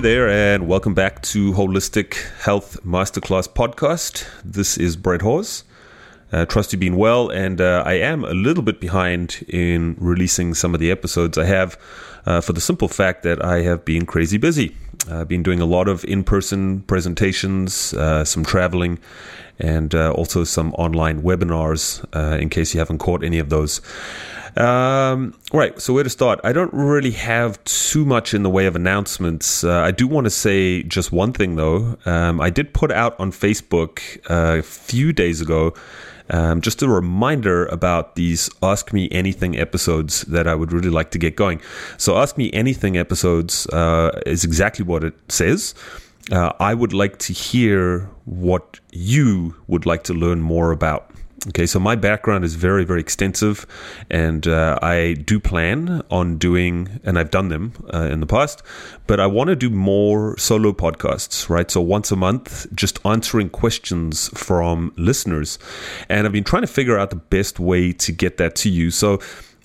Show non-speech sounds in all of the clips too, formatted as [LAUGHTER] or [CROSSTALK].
Hey there, and welcome back to Holistic Health Masterclass Podcast. This is Brett Hawes. Uh, trust you've been well, and uh, I am a little bit behind in releasing some of the episodes I have uh, for the simple fact that I have been crazy busy. I've been doing a lot of in person presentations, uh, some traveling, and uh, also some online webinars uh, in case you haven't caught any of those. Um, right, so where to start? I don't really have too much in the way of announcements. Uh, I do want to say just one thing though. Um, I did put out on Facebook uh, a few days ago um, just a reminder about these Ask Me Anything episodes that I would really like to get going. So, Ask Me Anything episodes uh, is exactly what it says. Uh, I would like to hear what you would like to learn more about. Okay, so my background is very, very extensive, and uh, I do plan on doing, and I've done them uh, in the past, but I want to do more solo podcasts, right? So once a month, just answering questions from listeners. And I've been trying to figure out the best way to get that to you. So,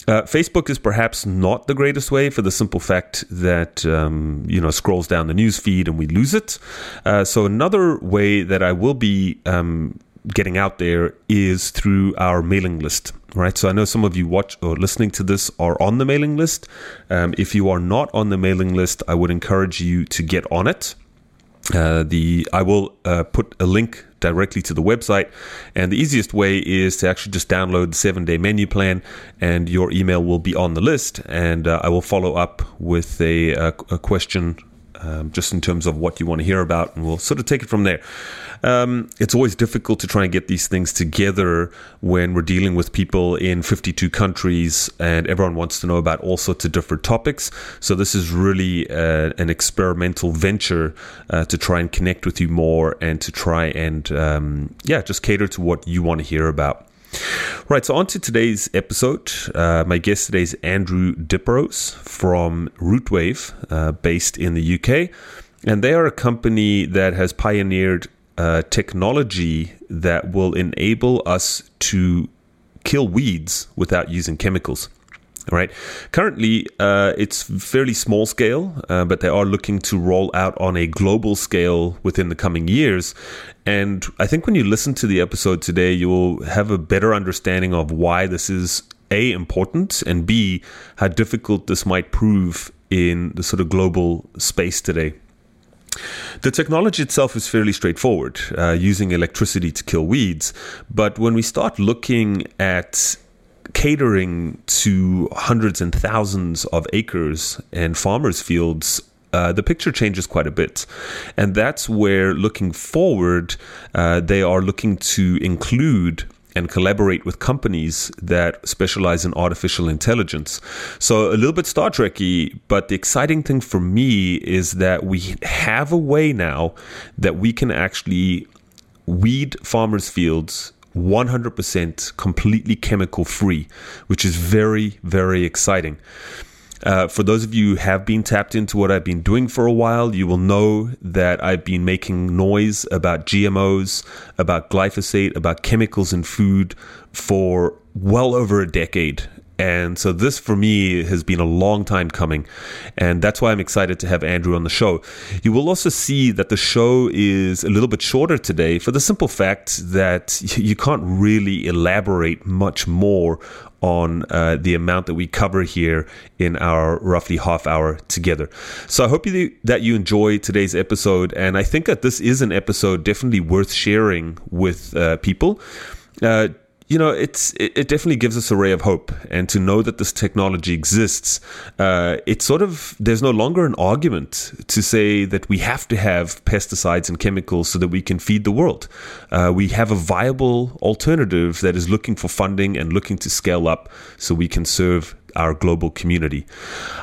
uh, Facebook is perhaps not the greatest way for the simple fact that um, you know scrolls down the news feed and we lose it. Uh, so another way that I will be um, getting out there is through our mailing list right so i know some of you watch or listening to this are on the mailing list um, if you are not on the mailing list i would encourage you to get on it uh, the I will uh, put a link directly to the website, and the easiest way is to actually just download the seven day menu plan, and your email will be on the list. And uh, I will follow up with a, a, a question um, just in terms of what you want to hear about, and we'll sort of take it from there. Um, it's always difficult to try and get these things together when we're dealing with people in 52 countries and everyone wants to know about all sorts of different topics. So, this is really uh, an experimental venture uh, to try and connect with you more and to try and, um, yeah, just cater to what you want to hear about. Right, so on to today's episode. Uh, my guest today is Andrew Diprose from Rootwave, uh, based in the UK. And they are a company that has pioneered uh, technology that will enable us to kill weeds without using chemicals. Right. Currently, uh, it's fairly small scale, uh, but they are looking to roll out on a global scale within the coming years. And I think when you listen to the episode today, you will have a better understanding of why this is a important and b how difficult this might prove in the sort of global space today. The technology itself is fairly straightforward, uh, using electricity to kill weeds. But when we start looking at catering to hundreds and thousands of acres and farmers' fields uh, the picture changes quite a bit. And that's where, looking forward, uh, they are looking to include and collaborate with companies that specialize in artificial intelligence. So a little bit Star Trekky, but the exciting thing for me is that we have a way now that we can actually weed farmers' fields 100% completely chemical free, which is very, very exciting. Uh, for those of you who have been tapped into what I've been doing for a while, you will know that I've been making noise about GMOs, about glyphosate, about chemicals in food for well over a decade. And so this for me has been a long time coming. And that's why I'm excited to have Andrew on the show. You will also see that the show is a little bit shorter today for the simple fact that [LAUGHS] you can't really elaborate much more on uh, the amount that we cover here in our roughly half hour together. So I hope you, that you enjoy today's episode. And I think that this is an episode definitely worth sharing with uh, people. Uh, you know, it's it, it, definitely gives us a ray of hope, and to know that this technology exists, uh, it's sort of there's no longer an argument to say that we have to have pesticides and chemicals so that we can feed the world. Uh, we have a viable alternative that is looking for funding and looking to scale up so we can serve our global community.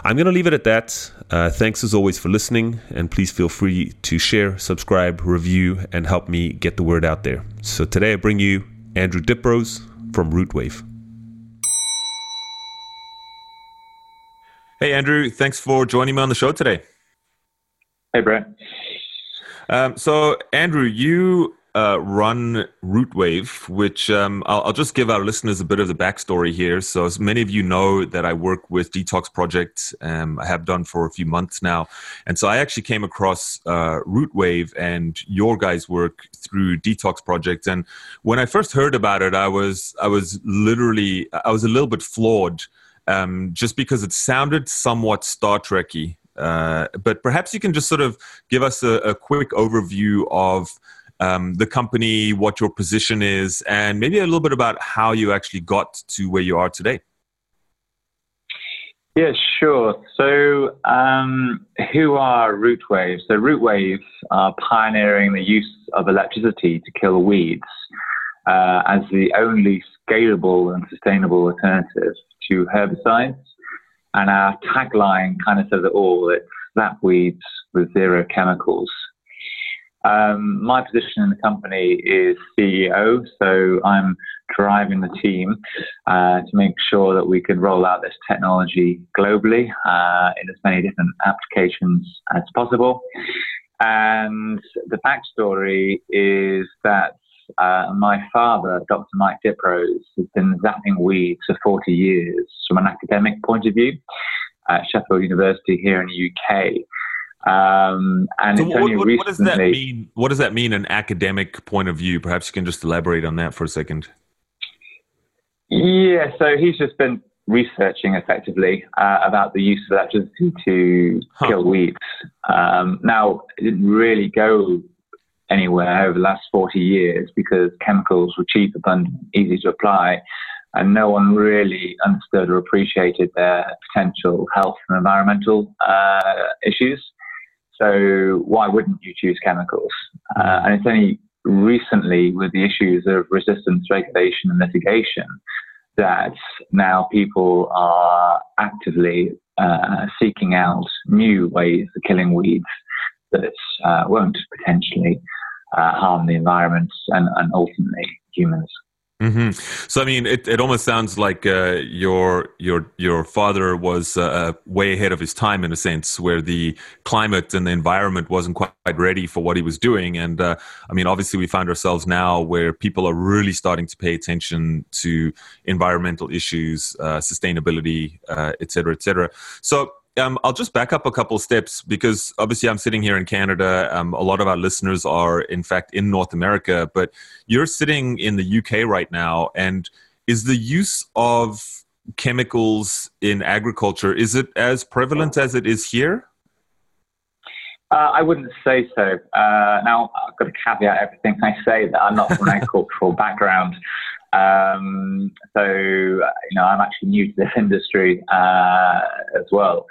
I'm going to leave it at that. Uh, thanks as always for listening, and please feel free to share, subscribe, review, and help me get the word out there. So today I bring you Andrew Diprose from Rootwave. Hey, Andrew, thanks for joining me on the show today. Hey, Brett. Um, so, Andrew, you uh, run Rootwave, which um, I'll, I'll, just give our listeners a bit of the backstory here. So, as many of you know, that I work with Detox Project, um, I have done for a few months now, and so I actually came across uh, Rootwave and your guys' work through Detox Project. And when I first heard about it, I was I was literally I was a little bit flawed, um, just because it sounded somewhat Star Trekky. Uh, but perhaps you can just sort of give us a, a quick overview of um, the company, what your position is, and maybe a little bit about how you actually got to where you are today. Yeah, sure. So, um, who are Rootwave? So, Rootwave are pioneering the use of electricity to kill weeds uh, as the only scalable and sustainable alternative to herbicides. And our tagline kind of says it all it's weeds with zero chemicals. Um, my position in the company is CEO, so I'm driving the team uh, to make sure that we can roll out this technology globally uh, in as many different applications as possible. And the backstory is that uh, my father, Dr. Mike Diprose, has been zapping weeds for 40 years from an academic point of view at Sheffield University here in the UK. Um, and so what, what, what, does that mean? What does that mean, an academic point of view? Perhaps you can just elaborate on that for a second. Yeah, so he's just been researching effectively uh, about the use of electricity to huh. kill weeds. Um, now, it didn't really go anywhere over the last 40 years because chemicals were cheap, abundant, easy to apply, and no one really understood or appreciated their potential health and environmental uh, issues. So why wouldn't you choose chemicals? Uh, and it's only recently with the issues of resistance regulation and litigation that now people are actively uh, seeking out new ways of killing weeds that uh, won't potentially uh, harm the environment and, and ultimately humans. Mm-hmm. So I mean, it, it almost sounds like uh, your your your father was uh, uh, way ahead of his time in a sense, where the climate and the environment wasn't quite ready for what he was doing. And uh, I mean, obviously, we find ourselves now where people are really starting to pay attention to environmental issues, uh, sustainability, uh, et cetera, et cetera. So um, I'll just back up a couple steps because obviously I'm sitting here in Canada. Um, a lot of our listeners are, in fact, in North America, but you're sitting in the UK right now. And is the use of chemicals in agriculture is it as prevalent as it is here? Uh, I wouldn't say so. Uh, now, I've got to caveat everything I say that I'm not from an [LAUGHS] agricultural background. Um, so, you know, I'm actually new to this [LAUGHS] industry uh, as well.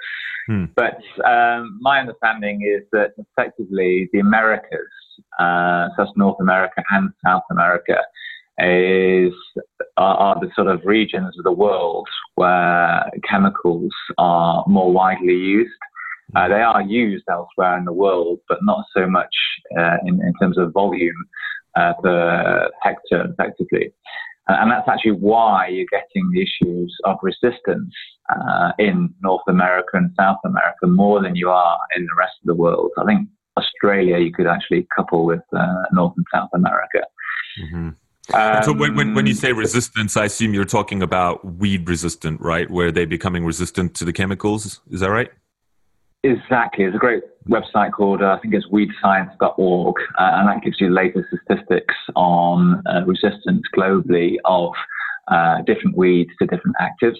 Hmm. But um, my understanding is that effectively the Americas, uh, such North America and South America, is are, are, the sort of regions of the world where chemicals are more widely used. Uh, they are used elsewhere in the world, but not so much uh, in, in, terms of volume uh, per hectare, effectively. And that's actually why you're getting the issues of resistance uh, in North America and South America more than you are in the rest of the world. I think Australia you could actually couple with uh, North and South America. Mm-hmm. Um, so when, when, when, you say resistance, I assume you're talking about weed resistant, right? Where they're becoming resistant to the chemicals. Is that right? Exactly. There's a great website called, uh, I think it's weedscience.org, uh, and that gives you the latest statistics on uh, resistance globally of uh, different weeds to different actives.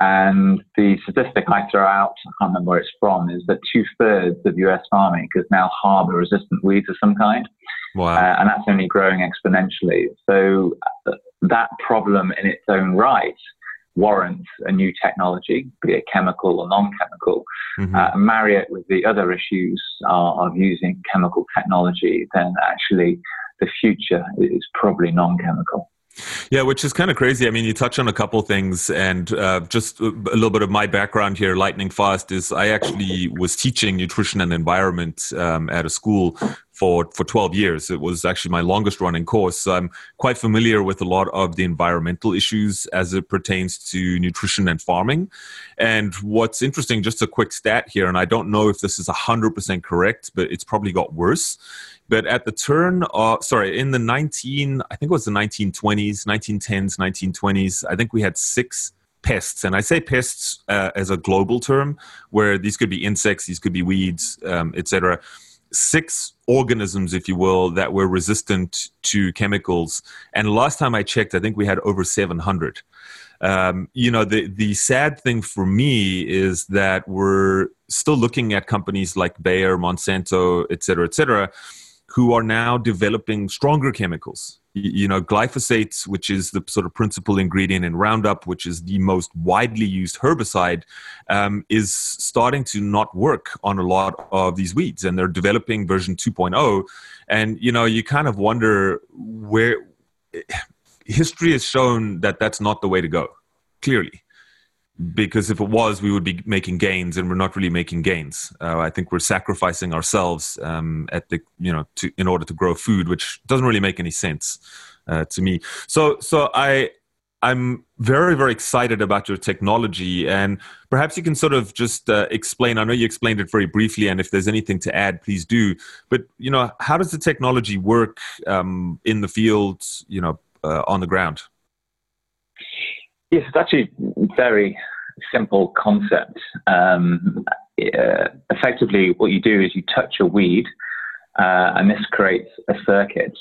And the statistic I throw out, I can't remember where it's from, is that two thirds of US farming acres now harbor resistant weeds of some kind. Wow. Uh, and that's only growing exponentially. So uh, that problem in its own right warrants a new technology, be it chemical or non-chemical, mm-hmm. uh, and marry it with the other issues uh, of using chemical technology, then actually the future is probably non-chemical. Yeah, which is kind of crazy. I mean, you touch on a couple things, and uh, just a little bit of my background here, lightning fast, is I actually was teaching nutrition and environment um, at a school for for 12 years. It was actually my longest running course. So I'm quite familiar with a lot of the environmental issues as it pertains to nutrition and farming. And what's interesting, just a quick stat here, and I don't know if this is 100% correct, but it's probably got worse but at the turn of sorry in the 19 i think it was the 1920s 1910s 1920s i think we had six pests and i say pests uh, as a global term where these could be insects these could be weeds um, etc six organisms if you will that were resistant to chemicals. And last time i checked i think we had over 700 um, you know the the sad thing for me is that we're still looking at companies like bayer monsanto et cetera et cetera who are now developing stronger chemicals. You know, glyphosate, which is the sort of principal ingredient in Roundup, which is the most widely used herbicide, um, is starting to not work on a lot of these weeds. And they're developing version 2.0. And, you know, you kind of wonder where history has shown that that's not the way to go, clearly because if it was, we would be making gains, and we're not really making gains. Uh, I think we're sacrificing ourselves um, at the you know to, in order to grow food, which doesn't really make any sense uh, to me. So so I I'm very very excited about your technology, and perhaps you can sort of just uh, explain. I know you explained it very briefly, and if there's anything to add, please do. But you know, how does the technology work um, in the field? You know, uh, on the ground. Yes, it's actually very simple concept. Um, uh, effectively, what you do is you touch a weed, uh, and this creates a circuit.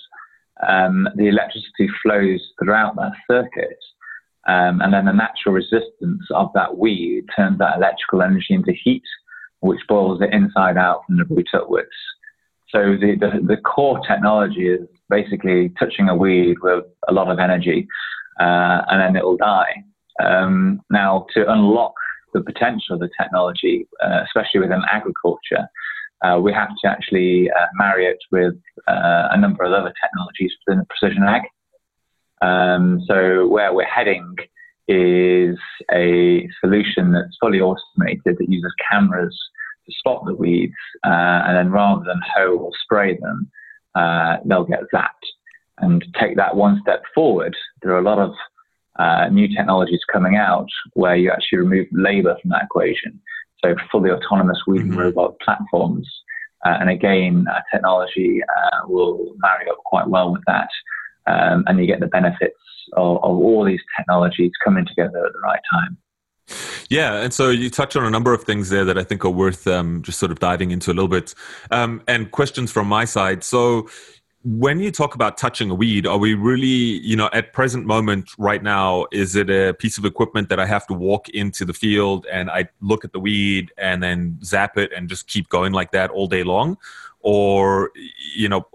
Um, the electricity flows throughout that circuit, um, and then the natural resistance of that weed turns that electrical energy into heat, which boils it inside out from the root upwards. So the, the, the core technology is basically touching a weed with a lot of energy uh, and then it will die. Um, now, to unlock the potential of the technology, uh, especially within agriculture, uh, we have to actually uh, marry it with uh, a number of other technologies within precision ag. Um, so, where we're heading is a solution that's fully automated that uses cameras to spot the weeds, uh, and then rather than hoe or spray them, they'll get zapped and take that one step forward, there are a lot of uh, new technologies coming out where you actually remove labor from that equation. So fully autonomous weeding mm-hmm. robot platforms. Uh, and again, uh, technology uh, will marry up quite well with that. Um, and you get the benefits of, of all these technologies coming together at the right time. Yeah, and so you touched on a number of things there that I think are worth um, just sort of diving into a little bit. Um, and questions from my side. So when you talk about touching a weed, are we really, you know, at present moment right now, is it a piece of equipment that I have to walk into the field and I look at the weed and then zap it and just keep going like that all day long? Or, you know,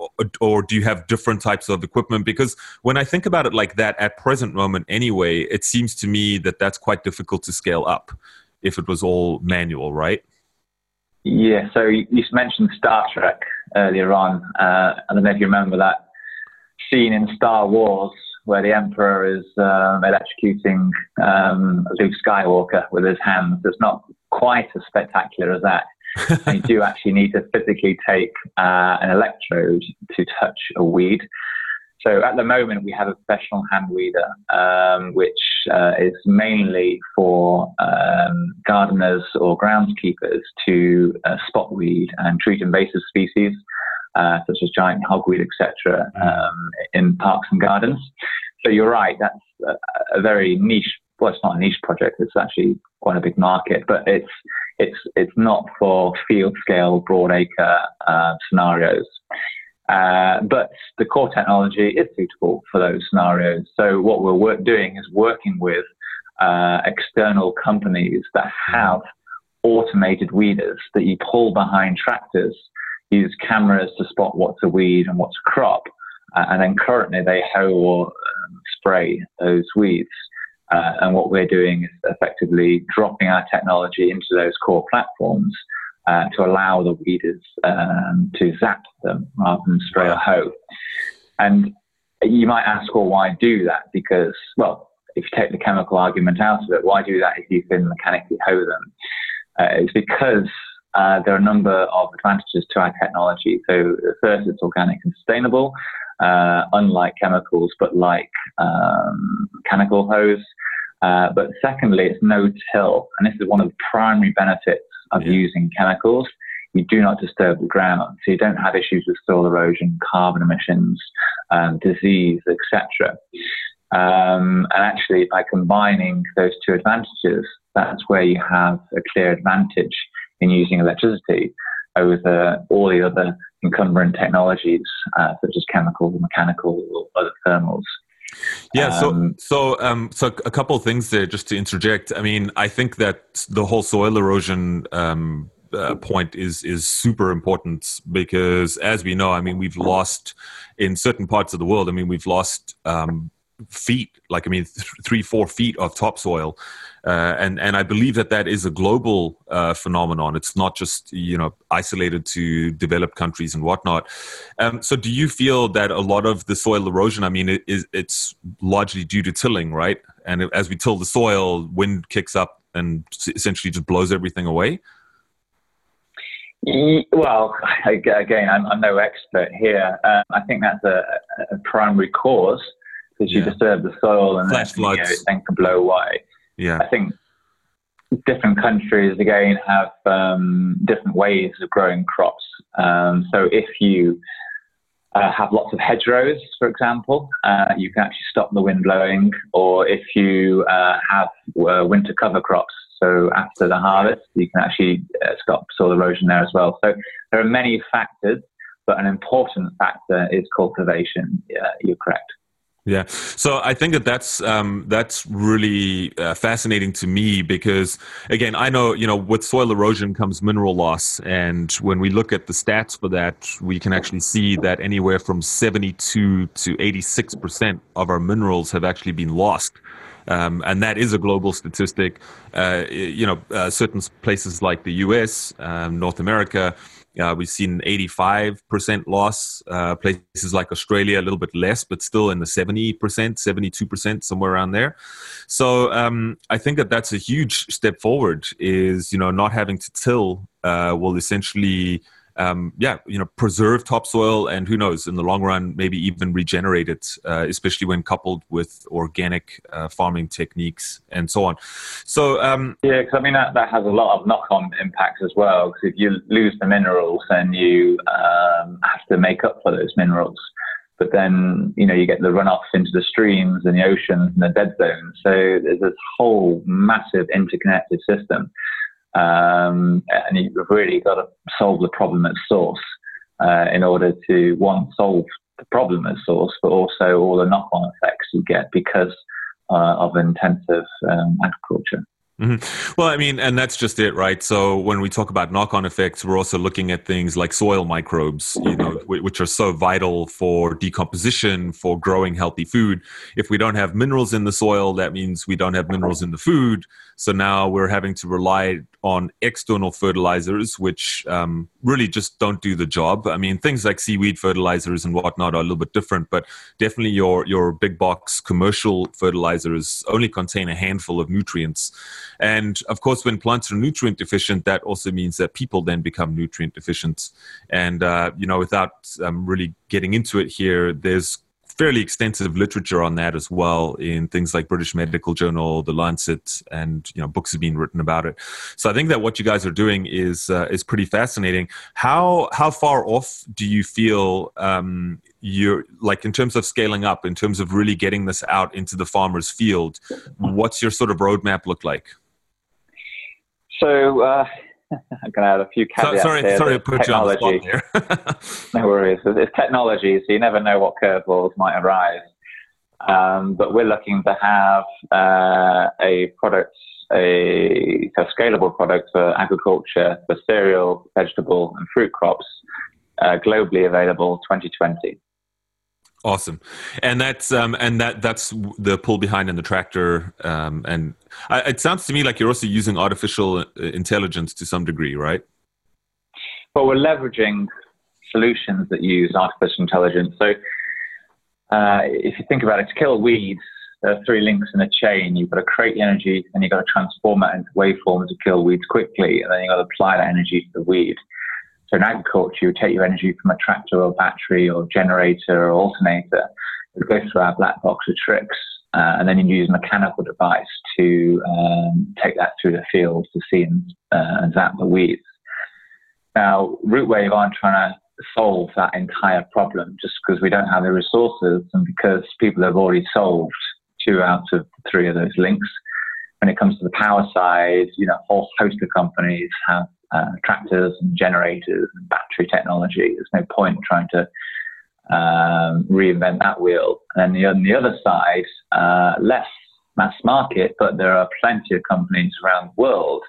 or do you have different types of equipment? Because when I think about it like that at present moment anyway, it seems to me that that's quite difficult to scale up if it was all manual, right? Yeah, so you mentioned Star Trek earlier on. Uh, I don't know if you remember that scene in Star Wars where the Emperor is um, electrocuting um, Luke Skywalker with his hands. It's not quite as spectacular as that. [LAUGHS] you do actually need to physically take uh, an electrode to touch a weed. So at the moment, we have a professional hand weeder, um, which uh, is mainly for um, gardeners or groundskeepers to uh, spot weed and treat invasive species, uh, such as giant hogweed, etc., um, in parks and gardens. So you're right, that's a, a, very niche. Well, it's not a niche project; it's actually quite a big market, but it's it's it's not for field scale, broad acre uh, scenarios. Uh, but the core technology is suitable for those scenarios. So what we're work- doing is working with uh, external companies that have automated weeders that you pull behind tractors, use cameras to spot what's a weed and what's a crop, uh, and then currently they hoe or um, spray those weeds. Uh, and what we're doing is effectively dropping our technology into those core platforms uh, to allow the weeders um, to zap them rather than spray a hoe. And you might ask, well, why do that? Because, well, if you take the chemical argument out of it, why do that if you can mechanically hoe them? Uh, it's because uh, there are a number of advantages to our technology. So, first, it's organic and sustainable, uh, unlike chemicals, but like um, mechanical hoes. Uh, but secondly, it's no till, and this is one of the primary benefits of yeah. using chemicals you do not disturb the ground. So you don't have issues with soil erosion, carbon emissions, um, disease, etc. Um, and actually, by combining those two advantages, that's where you have a clear advantage in using electricity over all the other incumbent technologies, uh, such as chemical, mechanical, or other thermals. Yeah, so um, so um, so a couple of things there, just to interject. I mean, I think that the whole soil erosion um, uh, point is is super important because, as we know, I mean, we've lost in certain parts of the world. I mean, we've lost um, feet, like I mean, th- three, four feet of topsoil, uh, and and I believe that that is a global uh, phenomenon. It's not just you know isolated to developed countries and whatnot. Um, so, do you feel that a lot of the soil erosion? I mean, it's largely due to tilling, right? And as we till the soil, wind kicks up and essentially just blows everything away. Well, again, I'm, I'm no expert here. Um, I think that's a, a primary cause because you disturb the soil and then, you know, it then can blow away. Yeah. I think different countries again have um, different ways of growing crops. Um, so if you uh, have lots of hedgerows, for example, uh, you can actually stop the wind blowing. Or if you uh, have uh, winter cover crops, so after the harvest, you can actually uh, stop soil erosion there as well. So there are many factors, but an important factor is cultivation. Yeah, you're correct. Yeah, so I think that that's um, that's really uh, fascinating to me because again, I know you know with soil erosion comes mineral loss, and when we look at the stats for that, we can actually see that anywhere from seventy-two to eighty-six percent of our minerals have actually been lost. Um, and that is a global statistic. Uh, you know, uh, certain places like the U.S., um, North America, uh, we've seen 85% loss. Uh, places like Australia, a little bit less, but still in the 70%, 72%, somewhere around there. So um, I think that that's a huge step forward. Is you know not having to till uh, will essentially um, yeah, you know, preserve topsoil and who knows, in the long run, maybe even regenerate it, uh, especially when coupled with organic uh, farming techniques and so on. So, um, yeah, because I mean, that, that has a lot of knock on impacts as well. Because if you lose the minerals, then you um, have to make up for those minerals. But then, you know, you get the runoff into the streams and the oceans and the dead zones. So there's this whole massive interconnected system. Um, and you've really got to solve the problem at source uh, in order to, one, solve the problem at source, but also all the knock on effects you get because uh, of intensive um, agriculture. Mm-hmm. Well, I mean, and that's just it, right? So when we talk about knock-on effects, we're also looking at things like soil microbes, you know, which are so vital for decomposition, for growing healthy food. If we don't have minerals in the soil, that means we don't have minerals in the food. So now we're having to rely on external fertilizers, which um, really just don't do the job. I mean, things like seaweed fertilizers and whatnot are a little bit different, but definitely your your big box commercial fertilizers only contain a handful of nutrients. And of course, when plants are nutrient deficient, that also means that people then become nutrient deficient. And uh, you know, without um, really getting into it here, there's fairly extensive literature on that as well in things like British Medical Journal, The Lancet, and you know books have been written about it. So I think that what you guys are doing is uh, is pretty fascinating. How how far off do you feel um, you're like in terms of scaling up, in terms of really getting this out into the farmer's field? What's your sort of roadmap look like? So. Uh I'm going to add a few caveats. So, sorry, here. sorry put technology. you on the spot [LAUGHS] no worries. It's technology, so you never know what curveballs might arise. Um, but we're looking to have uh, a product, a, a, scalable product for agriculture, for cereal, vegetable, and fruit crops, uh, globally available 2020. Awesome, and that's um, and that that's the pull behind in the tractor. Um, and I, it sounds to me like you're also using artificial uh, intelligence to some degree, right? Well, we're leveraging solutions that use artificial intelligence. So, uh, if you think about it, to kill weeds, there are three links in a chain. You've got to create the energy, and you've got to transform that into waveforms to kill weeds quickly, and then you've got to apply that energy to the weed. So in agriculture, you take your energy from a tractor or battery or generator or alternator. It goes through our black box of tricks, uh, and then you use a mechanical device to um, take that through the field to see and, uh, zap the weeds. Now, Rootwave aren't trying to solve that entire problem just because we don't have the resources and because people have already solved two out of three of those links. When it comes to the power side, you know, a whole host of companies have uh, tractors and generators and battery technology. There's no point trying to um, reinvent that wheel. And then the, on the other side, uh, less mass market, but there are plenty of companies around the world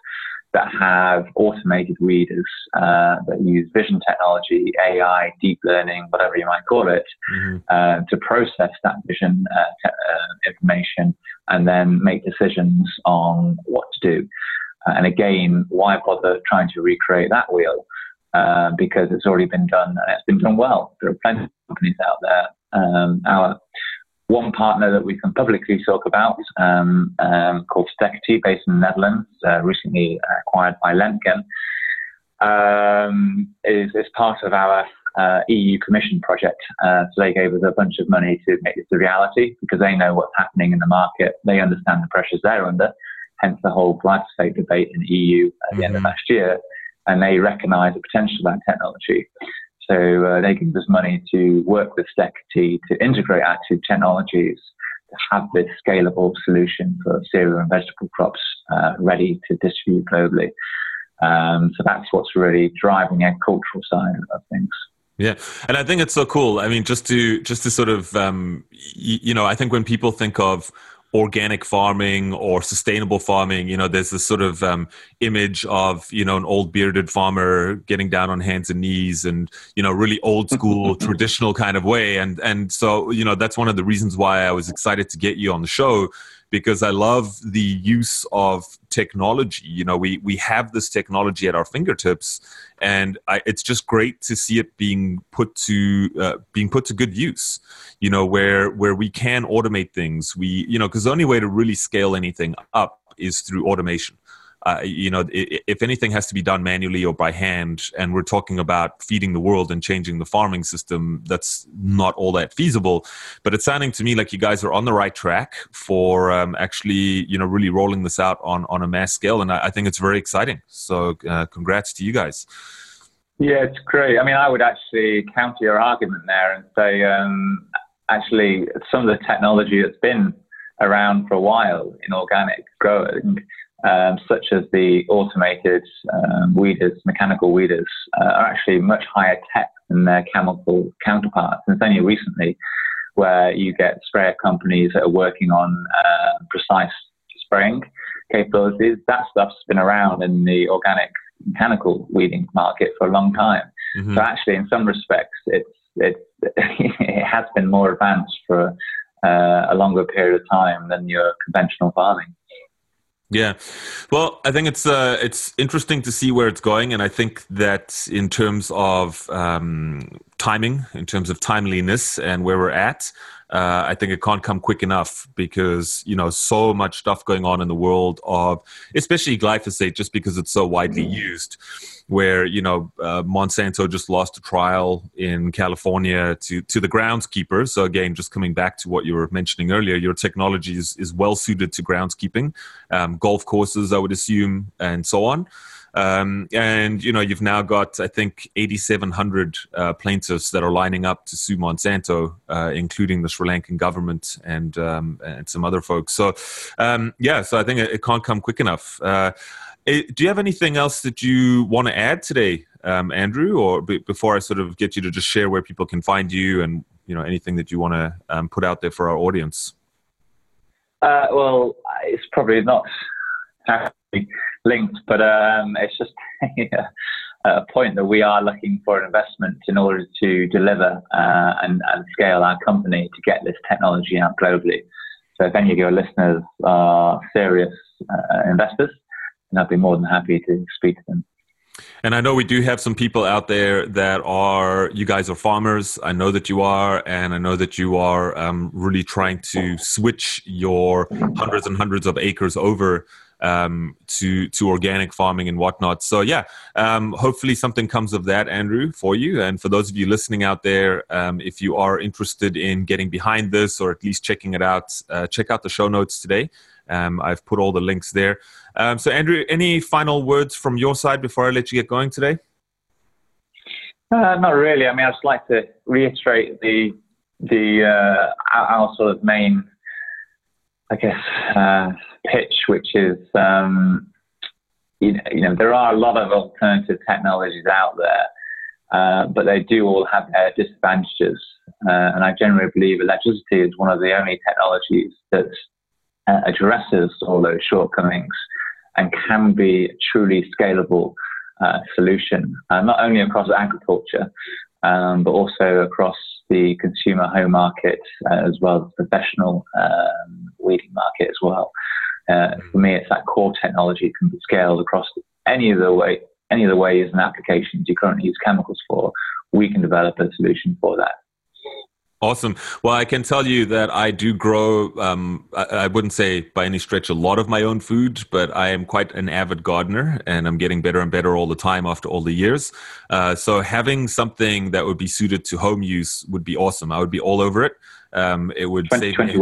that have automated weeders uh, that use vision technology, AI, deep learning, whatever you might call it, mm-hmm. uh, to process that vision uh, te- uh, information and then make decisions on what to do. Uh, and again, why bother trying to recreate that wheel? Uh, because it's already been done and it's been done well. There are plenty of companies out there. Um, our one partner that we can publicly talk about um, um, called Steketee, based in the Netherlands, uh, recently acquired by Lemken, um, is, is part of our uh, EU Commission project. Uh, so they gave us a bunch of money to make this a reality because they know what's happening in the market. They understand the pressures they're under, hence the whole glyphosate debate in the EU at the mm-hmm. end of mm-hmm. last year. And they recognize the potential of that technology. So uh, they give us money to work with Steketee to integrate our two technologies to have this scalable solution for cereal and vegetable crops uh, ready to distribute globally. Um, so that's what's really driving the agricultural side of things. Yeah, and I think it's so cool. I mean, just to just to sort of, um, y- you know, I think when people think of organic farming or sustainable farming you know there's this sort of um, image of you know an old bearded farmer getting down on hands and knees and you know really old school [LAUGHS] traditional kind of way and and so you know that's one of the reasons why i was excited to get you on the show because I love the use of technology. You know, we we have this technology at our fingertips, and I, it's just great to see it being put to uh, being put to good use. You know, where where we can automate things. We you know because the only way to really scale anything up is through automation uh, you know, if anything has to be done manually or by hand, and we're talking about feeding the world and changing the farming system, that's not all that feasible. But it's sounding to me like you guys are on the right track for um, actually, you know, really rolling this out on on a mass scale, and I, I think it's very exciting. So, uh, congrats to you guys. Yeah, it's great. I mean, I would actually counter your argument there and say, um, actually, some of the technology that's been around for a while in organic growing um, such as the automated um, weeders, mechanical weeders, uh, are actually much higher tech than their chemical counterparts. And it's only recently where you get sprayer companies that are working on uh, precise spraying capabilities. That stuff's been around in the organic mechanical weeding market for a long time. Mm-hmm. So actually, in some respects, it's, it's [LAUGHS] it has been more advanced for uh, a longer period of time than your conventional farming. Yeah, well, I think it's uh, it's interesting to see where it's going, and I think that in terms of um, timing, in terms of timeliness, and where we're at, uh, I think it can't come quick enough because you know so much stuff going on in the world of especially glyphosate, just because it's so widely mm. used. Where you know uh, Monsanto just lost a trial in California to to the groundskeeper. So again, just coming back to what you were mentioning earlier, your technology is, is well suited to groundskeeping, um, golf courses, I would assume, and so on. Um, and you know, you've now got I think 8,700 uh, plaintiffs that are lining up to sue Monsanto, uh, including the Sri Lankan government and um, and some other folks. So um, yeah, so I think it, it can't come quick enough. Uh, it, eh, do you have anything else that you want to add today, um, Andrew, or b- before I sort of get you to just share where people can find you and you know anything that you want to um, put out there for our audience? Uh, well, it's probably not linked, but um, it's just [LAUGHS] a point that we are looking for an investment in order to deliver uh, and, and, scale our company to get this technology out globally. So if any of your listeners are serious uh, investors, then I'd be more than happy to speak to them. And I know we do have some people out there that are, you guys are farmers. I know that you are, and I know that you are um, really trying to switch your hundreds and hundreds of acres over um, to to organic farming and whatnot. So yeah, um, hopefully something comes of that, Andrew, for you. And for those of you listening out there, um, if you are interested in getting behind this or at least checking it out, uh, check out the show notes today. Um, I've put all the links there. Um, so Andrew, any final words from your side before I let you get going today? Uh, not really. I mean, I'd just like to reiterate the the uh, our, our, sort of main, I guess, uh, pitch, which is um, you, know, you know there are a lot of alternative technologies out there, uh, but they do all have their disadvantages. Uh, and I generally believe electricity is one of the only technologies that uh, addresses all those shortcomings and can be a truly scalable uh, solution, uh, not only across agriculture, um, but also across the consumer home market uh, as well as the professional um, weeding market as well. Uh, for me, it's that core technology can be scaled across any of the way any of the ways and applications you currently use chemicals for. We can develop a solution for that. Awesome. Well, I can tell you that I do grow, um, I, I, wouldn't say by any stretch a lot of my own food, but I am quite an avid gardener and I'm getting better and better all the time after all the years. Uh, so having something that would be suited to home use would be awesome. I would be all over it. Um, it would save me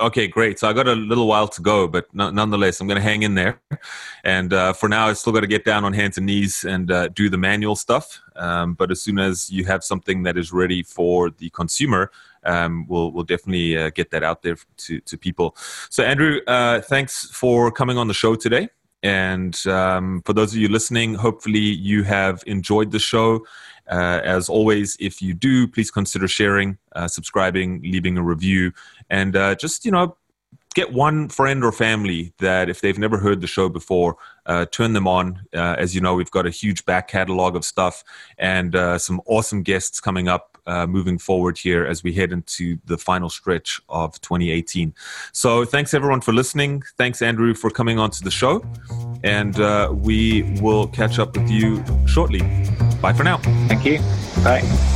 Okay, great. So I got a little while to go, but nonetheless, I'm going to hang in there. And uh, for now, I still got to get down on hands and knees and uh, do the manual stuff. Um, but as soon as you have something that is ready for the consumer, um, we'll we'll definitely uh, get that out there to to people. So Andrew, uh, thanks for coming on the show today. And um, for those of you listening, hopefully you have enjoyed the show. Uh, as always, if you do, please consider sharing, uh, subscribing, leaving a review, and uh, just you know get one friend or family that if they've never heard the show before uh, turn them on. Uh, as you know we've got a huge back catalog of stuff and uh, some awesome guests coming up uh, moving forward here as we head into the final stretch of 2018 so thanks everyone for listening. Thanks andrew for coming on to the show. And uh, we will catch up with you shortly bye for now. Thank you. Bye